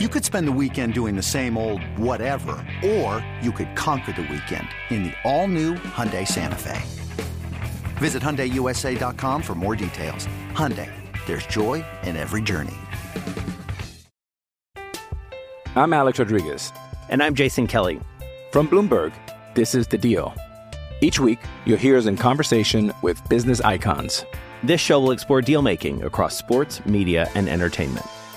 You could spend the weekend doing the same old whatever, or you could conquer the weekend in the all-new Hyundai Santa Fe. Visit HyundaiUSA.com for more details. Hyundai, there's joy in every journey. I'm Alex Rodriguez. And I'm Jason Kelly. From Bloomberg, this is The Deal. Each week, you'll hear us in conversation with business icons. This show will explore deal making across sports, media, and entertainment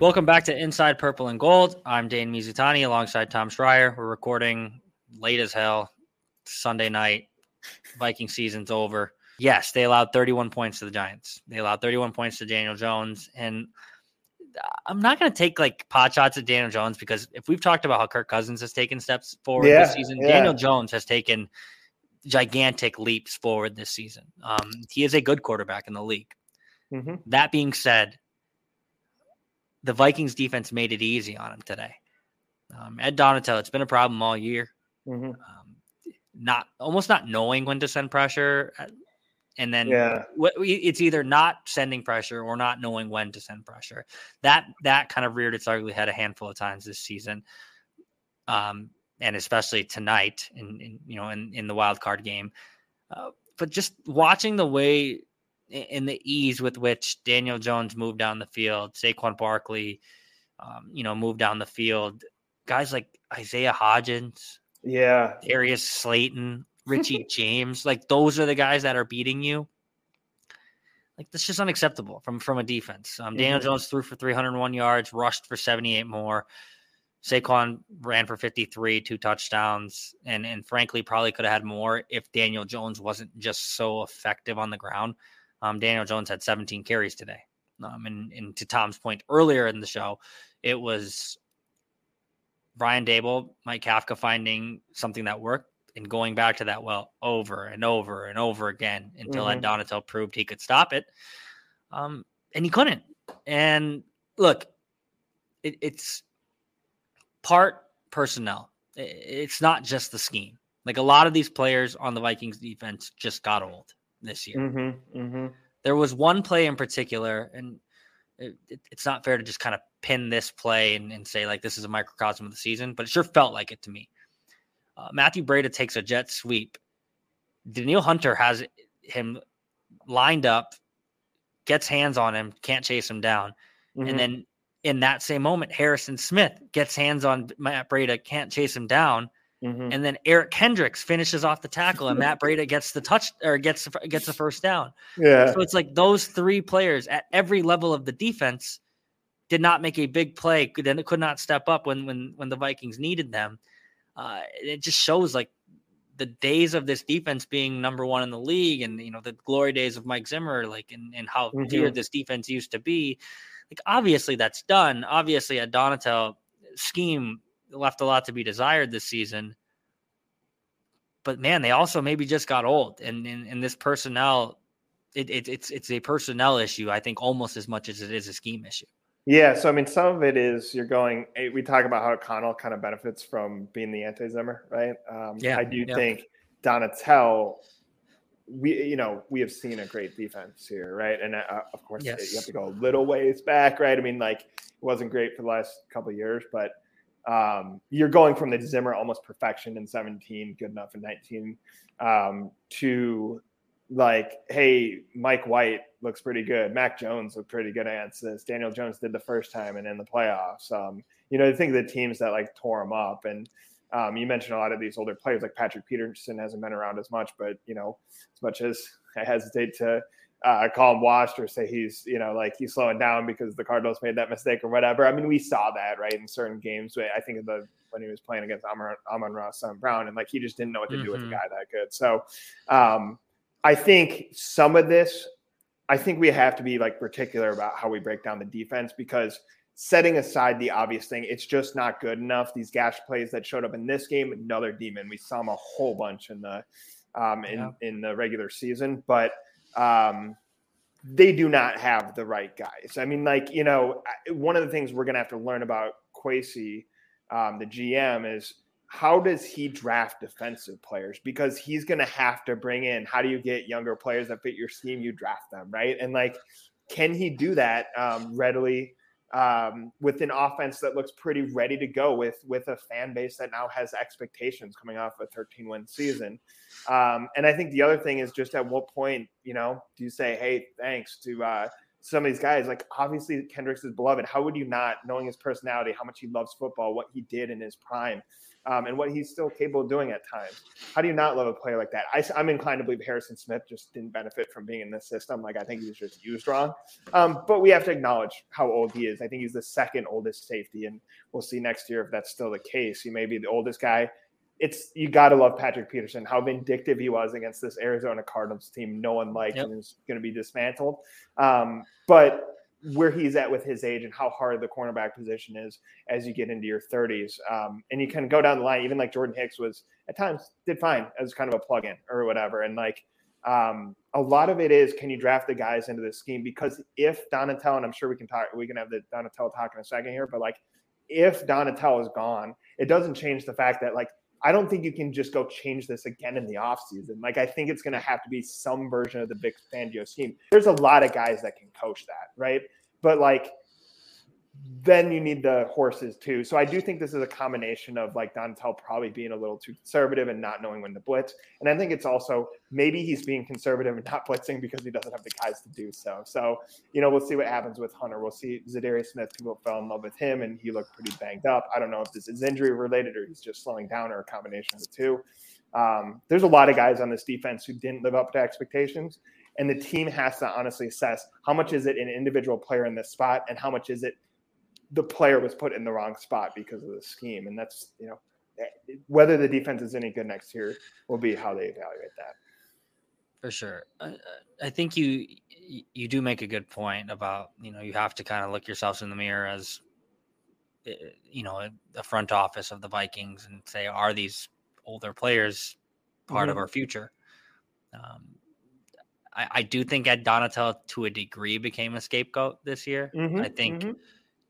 Welcome back to Inside Purple and Gold. I'm Dane Mizutani alongside Tom Schreier. We're recording late as hell Sunday night. Viking season's over. Yes, they allowed 31 points to the Giants. They allowed 31 points to Daniel Jones. And I'm not going to take like pot shots at Daniel Jones because if we've talked about how Kirk Cousins has taken steps forward yeah, this season, yeah. Daniel Jones has taken gigantic leaps forward this season. Um, he is a good quarterback in the league. Mm-hmm. That being said, the Vikings defense made it easy on him today. Um, Ed Donatell, it's been a problem all year. Mm-hmm. Um, not almost not knowing when to send pressure uh, and then yeah. it's either not sending pressure or not knowing when to send pressure. That that kind of reared its ugly head a handful of times this season, um, and especially tonight in, in you know in in the wild card game. Uh, but just watching the way in the ease with which Daniel Jones moved down the field, Saquon Barkley, um, you know, moved down the field, guys like Isaiah Hodgins, yeah. Darius Slayton, Richie James. Like those are the guys that are beating you. Like that's just unacceptable from from a defense. Um, Daniel mm-hmm. Jones threw for 301 yards, rushed for 78 more. Saquon ran for 53, two touchdowns, and and frankly probably could have had more if Daniel Jones wasn't just so effective on the ground. Um, Daniel Jones had 17 carries today. Um, and, and to Tom's point earlier in the show, it was Brian Daboll, Mike Kafka finding something that worked and going back to that well over and over and over again until mm-hmm. Ed Donatell proved he could stop it. Um, and he couldn't. And look, it, it's part personnel. It's not just the scheme. Like a lot of these players on the Vikings defense just got old this year. Mm-hmm, mm-hmm. There was one play in particular, and it, it, it's not fair to just kind of pin this play and, and, say like this is a microcosm of the season, but it sure felt like it to me. Uh, Matthew Breida takes a jet sweep. Danielle Hunter has him lined up, gets hands on him, can't chase him down, mm-hmm. and then in that same moment, Harrison Smith gets hands on Matt Breida, can't chase him down, Mm-hmm. And then Eric Kendricks finishes off the tackle, and Matt Breida gets the touch or gets gets the first down. Yeah. So it's like those three players at every level of the defense did not make a big play. Then could not step up when when when the Vikings needed them. Uh, it just shows like the days of this defense being number one in the league, and you know the glory days of Mike Zimmer, like and and how mm-hmm. dear this defense used to be. Like obviously that's done. Obviously a Donatell scheme left a lot to be desired this season. But man, they also maybe just got old, and in this personnel, it, it, it's it's a personnel issue. I think almost as much as it is a scheme issue. Yeah, so I mean, some of it is you're going. Eh, we talk about how Connell kind of benefits from being the anti-Zimmer, right? Um, yeah, I do yeah. think Donatell. We, you know, we have seen a great defense here, right? And uh, of course, yes. you have to go a little ways back, right? I mean, like it wasn't great for the last couple years, but um, you're going from the Zimmer almost perfection in 17, good enough in 19, um, to like, hey, Mike White looks pretty good. Mac Jones looked pretty good against this. Daniel Jones did the first time and in the playoffs. Um, you know, I think the teams that like tore him up and Um, you mentioned a lot of these older players, like Patrick Peterson hasn't been around as much, but you know, as much as I hesitate to uh, call him washed or say he's, you know, like he's slowing down because the Cardinals made that mistake or whatever. I mean, we saw that right in certain games. I think of the when he was playing against Amon, Amon-Ra St. Brown, and like he just didn't know what to mm-hmm. do with a mm-hmm. guy that good. So, um, I think some of this, I think we have to be like particular about how we break down the defense because setting aside the obvious thing, it's just not good enough. These gash plays that showed up in this game, another demon. We saw them a whole bunch in the um, in yeah. in the regular season, but um, they do not have the right guys. I mean, like you know, one of the things we're gonna have to learn about Kwesi, um, the GM, is how does he draft defensive players? Because he's gonna have to bring in. How do you get younger players that fit your scheme? You draft them, right? And like, can he do that um, readily? Um, with an offense that looks pretty ready to go with with a fan base that now has expectations coming off a 13 win season. Um, and I think the other thing is just at what point, you know, do you say, hey, thanks to uh, some of these guys? Like obviously Kendricks is beloved. How would you not, knowing his personality, how much he loves football, what he did in his prime? um, and what he's still capable of doing at times. How do you not love a player like that? I, am inclined to believe Harrison Smith just didn't benefit from being in this system. Like I think he was just used wrong. Um, but we have to acknowledge how old he is. I think he's the second oldest safety, and we'll see next year if that's still the case. He may be the oldest guy. It's you got to love Patrick Peterson. How vindictive he was against this Arizona Cardinals team. No one liked yep. and is going to be dismantled. Um, but where he's at with his age and how hard the cornerback position is as you get into your 30s. Um, and you can go down the line, even like Jordan Hicks was at times did fine as kind of a plug in or whatever. And like um, a lot of it is can you draft the guys into this scheme? Because if Donatell, and I'm sure we can talk, we can have the Donatell talk in a second here, but like if Donatell is gone, it doesn't change the fact that like I don't think you can just go change this again in the offseason. Like, I think it's going to have to be some version of the Vic Fangio scheme. There's a lot of guys that can coach that, right? But like, then you need the horses too. So I do think this is a combination of like Donatell probably being a little too conservative and not knowing when to blitz. And I think it's also maybe he's being conservative and not blitzing because he doesn't have the guys to do so. So, you know, we'll see what happens with Hunter. We'll see Za'Darius Smith, people fell in love with him and he looked pretty banged up. I don't know if this is injury related or he's just slowing down or a combination of the two. Um, there's a lot of guys on this defense who didn't live up to expectations. And the team has to honestly assess how much is it an individual player in this spot and how much is it the player was put in the wrong spot because of the scheme. And that's, you know, whether the defense is any good next year will be how they evaluate that. For sure. I think you you do make a good point about, you know, you have to kind of look yourselves in the mirror as eh, you know, the front office of the Vikings and say, are these older players part mm-hmm. of our future? Um, I, I, do think Ed Donatell to a degree became a scapegoat this year. Mm-hmm. I think mm-hmm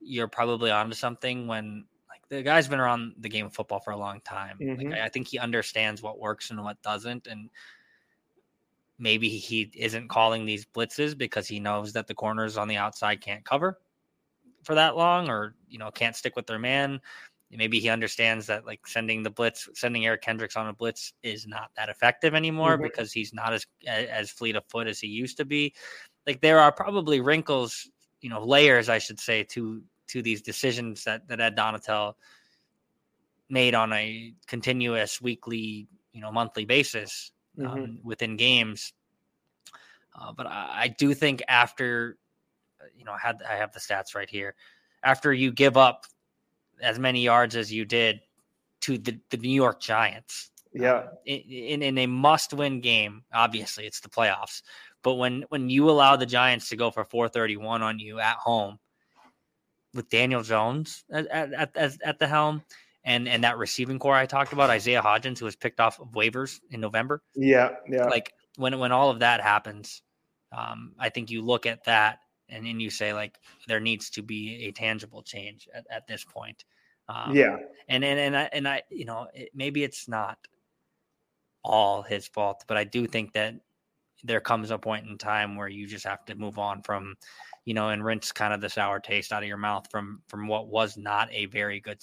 you're probably onto something when like the guy's been around the game of football for a long time. Mm-hmm. Like, I, I think he understands what works and what doesn't, and maybe he isn't calling these blitzes because he knows that the corners on the outside can't cover for that long, or you know can't stick with their man. Maybe he understands that like sending the blitz, sending Eric Kendricks on a blitz is not that effective anymore mm-hmm. because he's not as as fleet of foot as he used to be. Like there are probably wrinkles you know layers I should say to to these decisions that that Ed Donatell made on a continuous weekly you know monthly basis um, mm-hmm. within games. Uh, but I, I, do think after uh, you know I had I have the stats right here. After you give up as many yards as you did to the, the New York Giants, yeah, uh, in, in a must win game, obviously it's the playoffs. But when when you allow the Giants to go for 431 on you at home with Daniel Jones at at, at, at the helm and and that receiving corps I talked about, Isaiah Hodgins, who was picked off of waivers in November. Yeah, yeah. Like when when all of that happens, um, I think you look at that and then you say like there needs to be a tangible change at, at this point. Um, yeah, and and and I and I you know it, maybe it's not all his fault, but I do think that there comes a point in time where you just have to move on from, you know, and rinse kind of the sour taste out of your mouth from from what was not a very good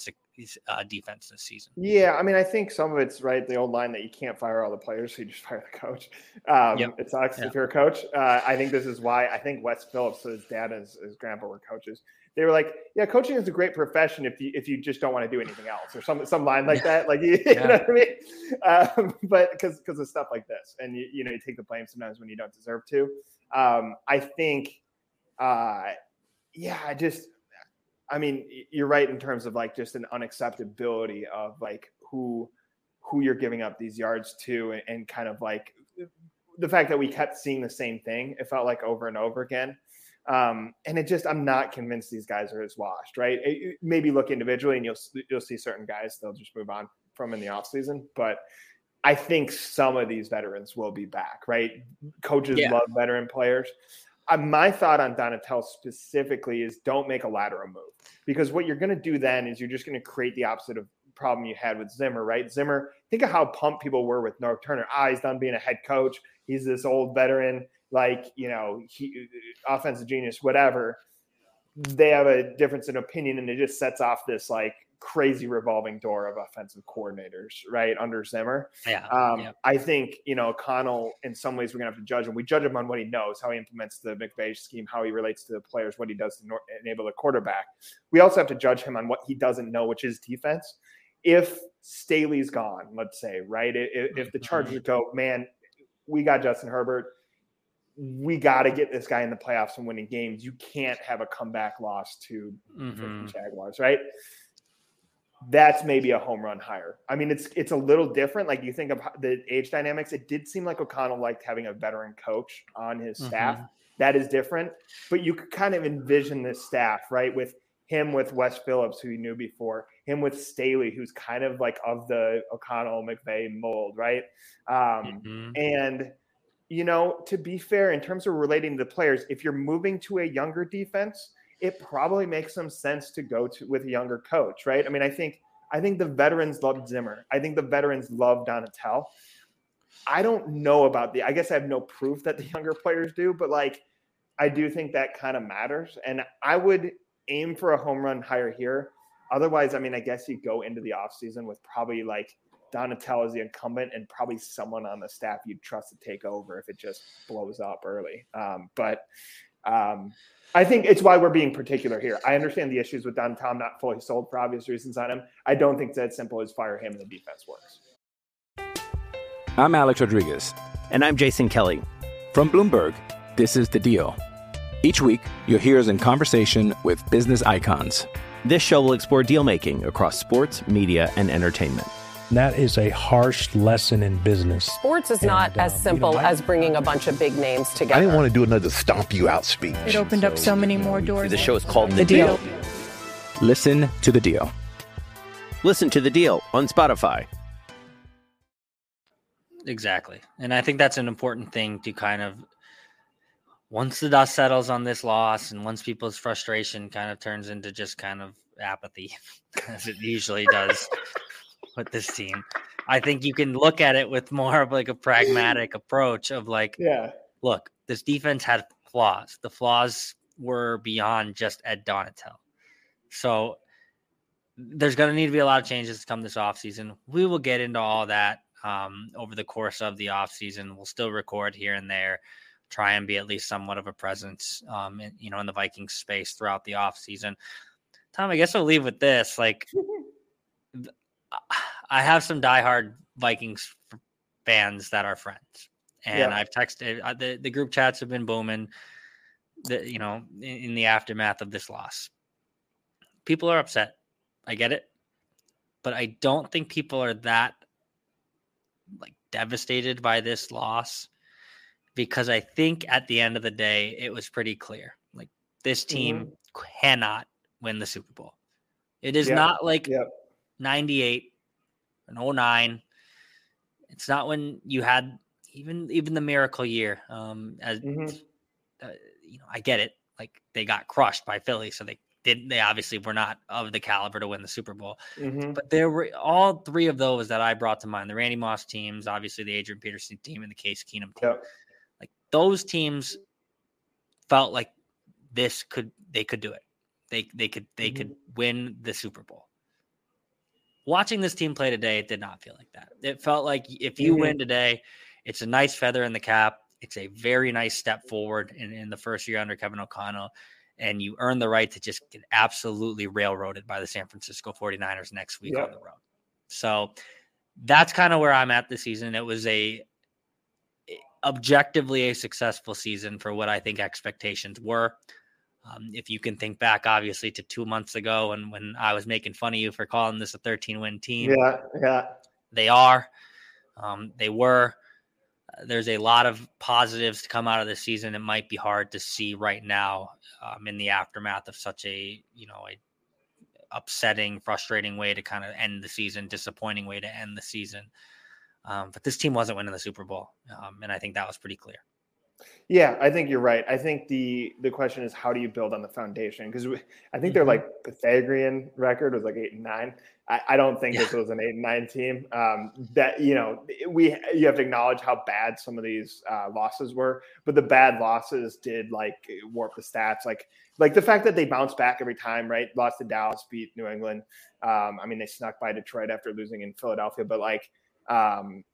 uh, defense this season. Yeah, I mean, I think some of it's right. The old line that you can't fire all the players, so you just fire the coach. Um, yep. It sucks yeah. if you're a coach. Uh, I think this is why I think Wes Phillips, so his dad and his, his grandpa were coaches. They were like, "Yeah, coaching is a great profession if you if you just don't want to do anything else," or some some line like that. Like you, yeah. know what I mean? Um, but because because of stuff like this, and you you know you take the blame sometimes when you don't deserve to. Um, I think, uh, yeah, I just I mean, you're right in terms of like just an unacceptability of like who who you're giving up these yards to and, and, kind of like the fact that we kept seeing the same thing. It felt like over and over again. Um, and it just, I'm not convinced these guys are as washed, right? It, maybe look individually and you'll, you'll see certain guys, they'll just move on from in the off season. But I think some of these veterans will be back, right? Coaches yeah. love veteran players my thought on Donatell specifically is don't make a lateral move because what you're going to do then is you're just going to create the opposite of problem you had with Zimmer, right? Zimmer, think of how pumped people were with Norv Turner. Ah, he's done being a head coach. He's this old veteran, like, you know, he, offensive genius, whatever. They have a difference in opinion and it just sets off this like crazy revolving door of offensive coordinators, right, under Zimmer. Yeah, um, yeah. I think, you know, Connell, in some ways, we're going to have to judge him. We judge him on what he knows, how he implements the McVay scheme, how he relates to the players, what he does to enable the quarterback. We also have to judge him on what he doesn't know, which is defense. If Staley's gone, let's say, right, if, if the mm-hmm. Chargers go, man, we got Justin Herbert we got to get this guy in the playoffs and winning games. You can't have a comeback loss to mm-hmm. Jaguars, right? That's maybe a home run hire. I mean, it's it's a little different. Like you think of the age dynamics, it did seem like O'Connell liked having a veteran coach on his staff. Mm-hmm. That is different, but you could kind of envision this staff, right? With him with Wes Phillips, who he knew before, him with Staley, who's kind of like of the O'Connell McVay mold, right? Um, mm-hmm. And you know, to be fair, in terms of relating to the players, if you're moving to a younger defense, it probably makes some sense to go to with a younger coach, right? I mean, I think I think the veterans love Zimmer. I think the veterans love Donatell. I don't know about the. I guess I have no proof that the younger players do, but like I do think that kind of matters. And I would aim for a home run hire here. Otherwise, I mean, I guess you go into the offseason with probably like Donatell as the incumbent and probably someone on the staff you'd trust to take over if it just blows up early. Um, but um, I think it's why we're being particular here. I understand the issues with Don Tom not fully sold for obvious reasons on him. I don't think it's that simple as fire him and the defense works. I'm Alex Rodriguez. And I'm Jason Kelly. From Bloomberg, this is The Deal. Each week, you'll hear us in conversation with business icons. This show will explore deal making across sports, media, and entertainment that is a harsh lesson in business. Sports is and, not uh, as simple you know, as bringing a bunch of big names together. I didn't want to do another stomp you out speech. It opened so, up so many more doors. The show is called The, the deal. deal. Listen to the deal. Listen to the deal on Spotify. Exactly. And I think that's an important thing to kind of once the dust settles on this loss and once people's frustration kind of turns into just kind of apathy as it usually does with this team. I think you can look at it with more of like a pragmatic approach of like, yeah, look, this defense had flaws. The flaws were beyond just Ed Donatell. So there's going to need to be a lot of changes to come this offseason. We will get into all that um, over the course of the offseason. We'll still record here and there, try and be at least somewhat of a presence, um, in, you know, in the Vikings space throughout the offseason. Tom, I guess I'll leave with this. Like, I have some diehard Vikings fans that are friends, and yeah. I've texted uh, the the group chats have been booming. The, you know, in, in the aftermath of this loss, people are upset. I get it, but I don't think people are that like devastated by this loss because I think at the end of the day, it was pretty clear. Like this team mm-hmm. cannot win the Super Bowl. It is not like 98 and 09. It's not when you had even even the miracle year. Um, as mm-hmm. uh, you know, I get it. Like they got crushed by Philly, so they didn't. They obviously were not of the caliber to win the Super Bowl. Mm-hmm. But there were all three of those that I brought to mind: the Randy Moss teams, obviously the Adrian Peterson team, and the Case Keenum team. Yep. Like those teams felt like this could they could do it. They they could they mm-hmm. could win the Super Bowl. Watching this team play today, it did not feel like that. It felt like if you mm-hmm. win today, it's a nice feather in the cap. It's a very nice step forward in, in the first year under Kevin O'Connell. And you earn the right to just get absolutely railroaded by the San Francisco 49ers next week yep. on the road. So that's kind of where I'm at this season. It was a objectively a successful season for what I think expectations were. Um, if you can think back, obviously, to two months ago and when I was making fun of you for calling this a 13 win team. Yeah, yeah. They are. Um, they were. There's a lot of positives to come out of the season. It might be hard to see right now um, in the aftermath of such a, you know, a upsetting, frustrating way to kind of end the season, disappointing way to end the season. Um, but this team wasn't winning the Super Bowl, um, and I think that was pretty clear. Yeah, I think you're right. I think the the question is how do you build on the foundation? Because I think their mm-hmm. like Pythagorean record was like eight and nine. I, I don't think yeah. this was an eight and nine team. Um, that you know we you have to acknowledge how bad some of these uh, losses were, but the bad losses did like warp the stats. Like like the fact that they bounce back every time, right? Lost to Dallas, beat New England. Um, I mean they snuck by Detroit after losing in Philadelphia, but like um,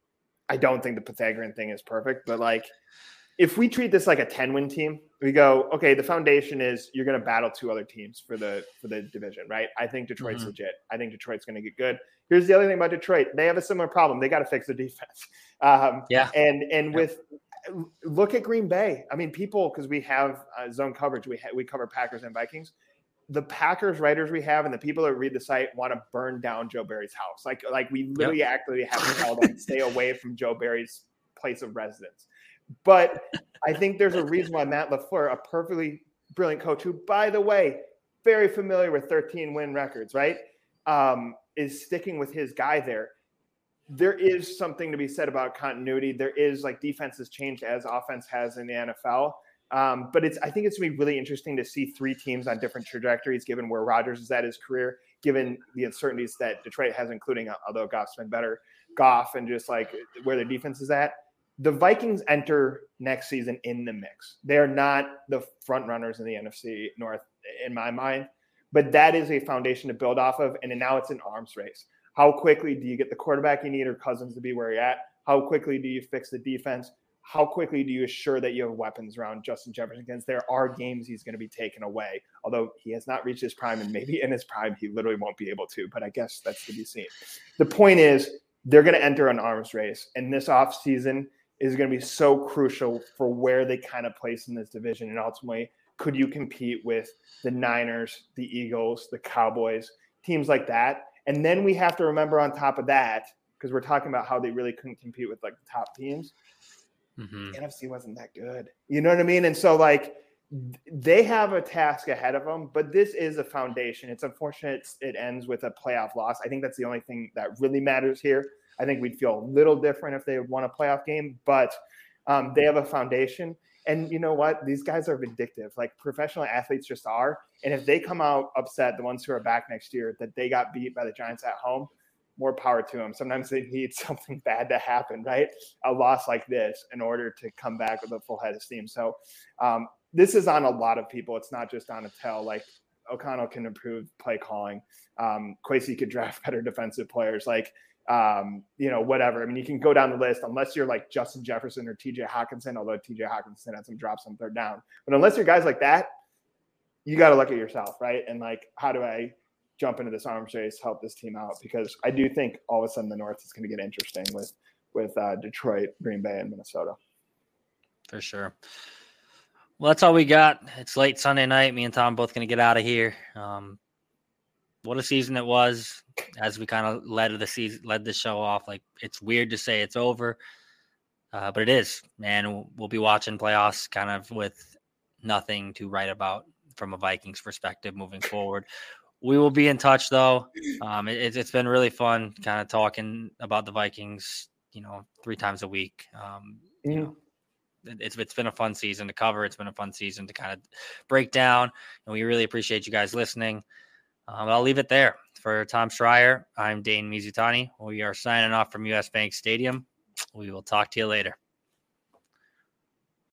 I don't think the Pythagorean thing is perfect, but like if we treat this like a 10 win team, we go, okay, the foundation is you're going to battle two other teams for the for the division, right? I think Detroit's mm-hmm. legit. I think Detroit's going to get good. Here's the other thing about Detroit. They have a similar problem. They got to fix the defense. Um, yeah. And and with look at Green Bay. I mean, people because we have uh, zone coverage. We ha- we cover Packers and Vikings the Packers writers we have and the people that read the site want to burn down Joe Barry's house. Like, like we literally yep. actively have to tell them stay away from Joe Barry's place of residence. But I think there's a reason why Matt LaFleur, a perfectly brilliant coach, who, by the way, very familiar with 13 win records, right, um, is sticking with his guy there. There is something to be said about continuity. There is like defenses change as offense has in the NFL. Um, but it's I think it's gonna be really interesting to see three teams on different trajectories, given where Rodgers is at his career, given the uncertainties that Detroit has, including uh, although Goff's been better, Goff and just like where their defense is at. The Vikings enter next season in the mix. They're not the front runners in the NFC North in my mind, but that is a foundation to build off of. And now it's an arms race. How quickly do you get the quarterback you need or Cousins to be where you're at? How quickly do you fix the defense? how quickly do you assure that you have weapons around Justin Jefferson? Because there are games he's going to be taken away, although he has not reached his prime, and maybe in his prime he literally won't be able to. But I guess that's to be seen. The point is, they're going to enter an arms race, and this offseason is going to be so crucial for where they kind of place in this division, and ultimately, could you compete with the Niners, the Eagles, the Cowboys, teams like that? And then we have to remember on top of that, because we're talking about how they really couldn't compete with like the top teams Mm-hmm. NFC wasn't that good. You know what I mean? And so like they have a task ahead of them, but this is a foundation. It's unfortunate it ends with a playoff loss. I think that's the only thing that really matters here. I think we'd feel a little different if they won a playoff game, but um, they have a foundation. And you know what? These guys are vindictive. Like professional athletes just are. And if they come out upset, the ones who are back next year, that they got beat by the Giants at home, more power to them. Sometimes they need something bad to happen, right? A loss like this in order to come back with a full head of steam. So um, this is on a lot of people. It's not just on Attell. Like O'Connell can improve play calling. Um, Kwesi could draft better defensive players. Like um, you know, whatever. I mean, you can go down the list unless you're like Justin Jefferson or TJ Hockenson, although TJ Hockenson had some drops on third down. But unless you're guys like that, you got to look at yourself, right? And like, how do I jump into this arms race, help this team out because I do think all of a sudden the North is going to get interesting with with uh, Detroit, Green Bay, and Minnesota. For sure. Well, that's all we got. It's late Sunday night. Me and Tom both going to get out of here. Um, what a season it was! As we kind of led the season, led the show off. Like it's weird to say it's over, uh, but it is. And we'll be watching playoffs kind of with nothing to write about from a Vikings perspective moving forward we will be in touch though. Um, it, has been really fun, kind of talking about the Vikings. You know, three times a week. Um, You know, it's it's been a fun season to cover. It's been a fun season to kind of break down, and we really appreciate you guys listening. Um, I'll leave it there for Tom Schreier. I'm Dane Mizutani. We are signing off from US Bank Stadium. We will talk to you later.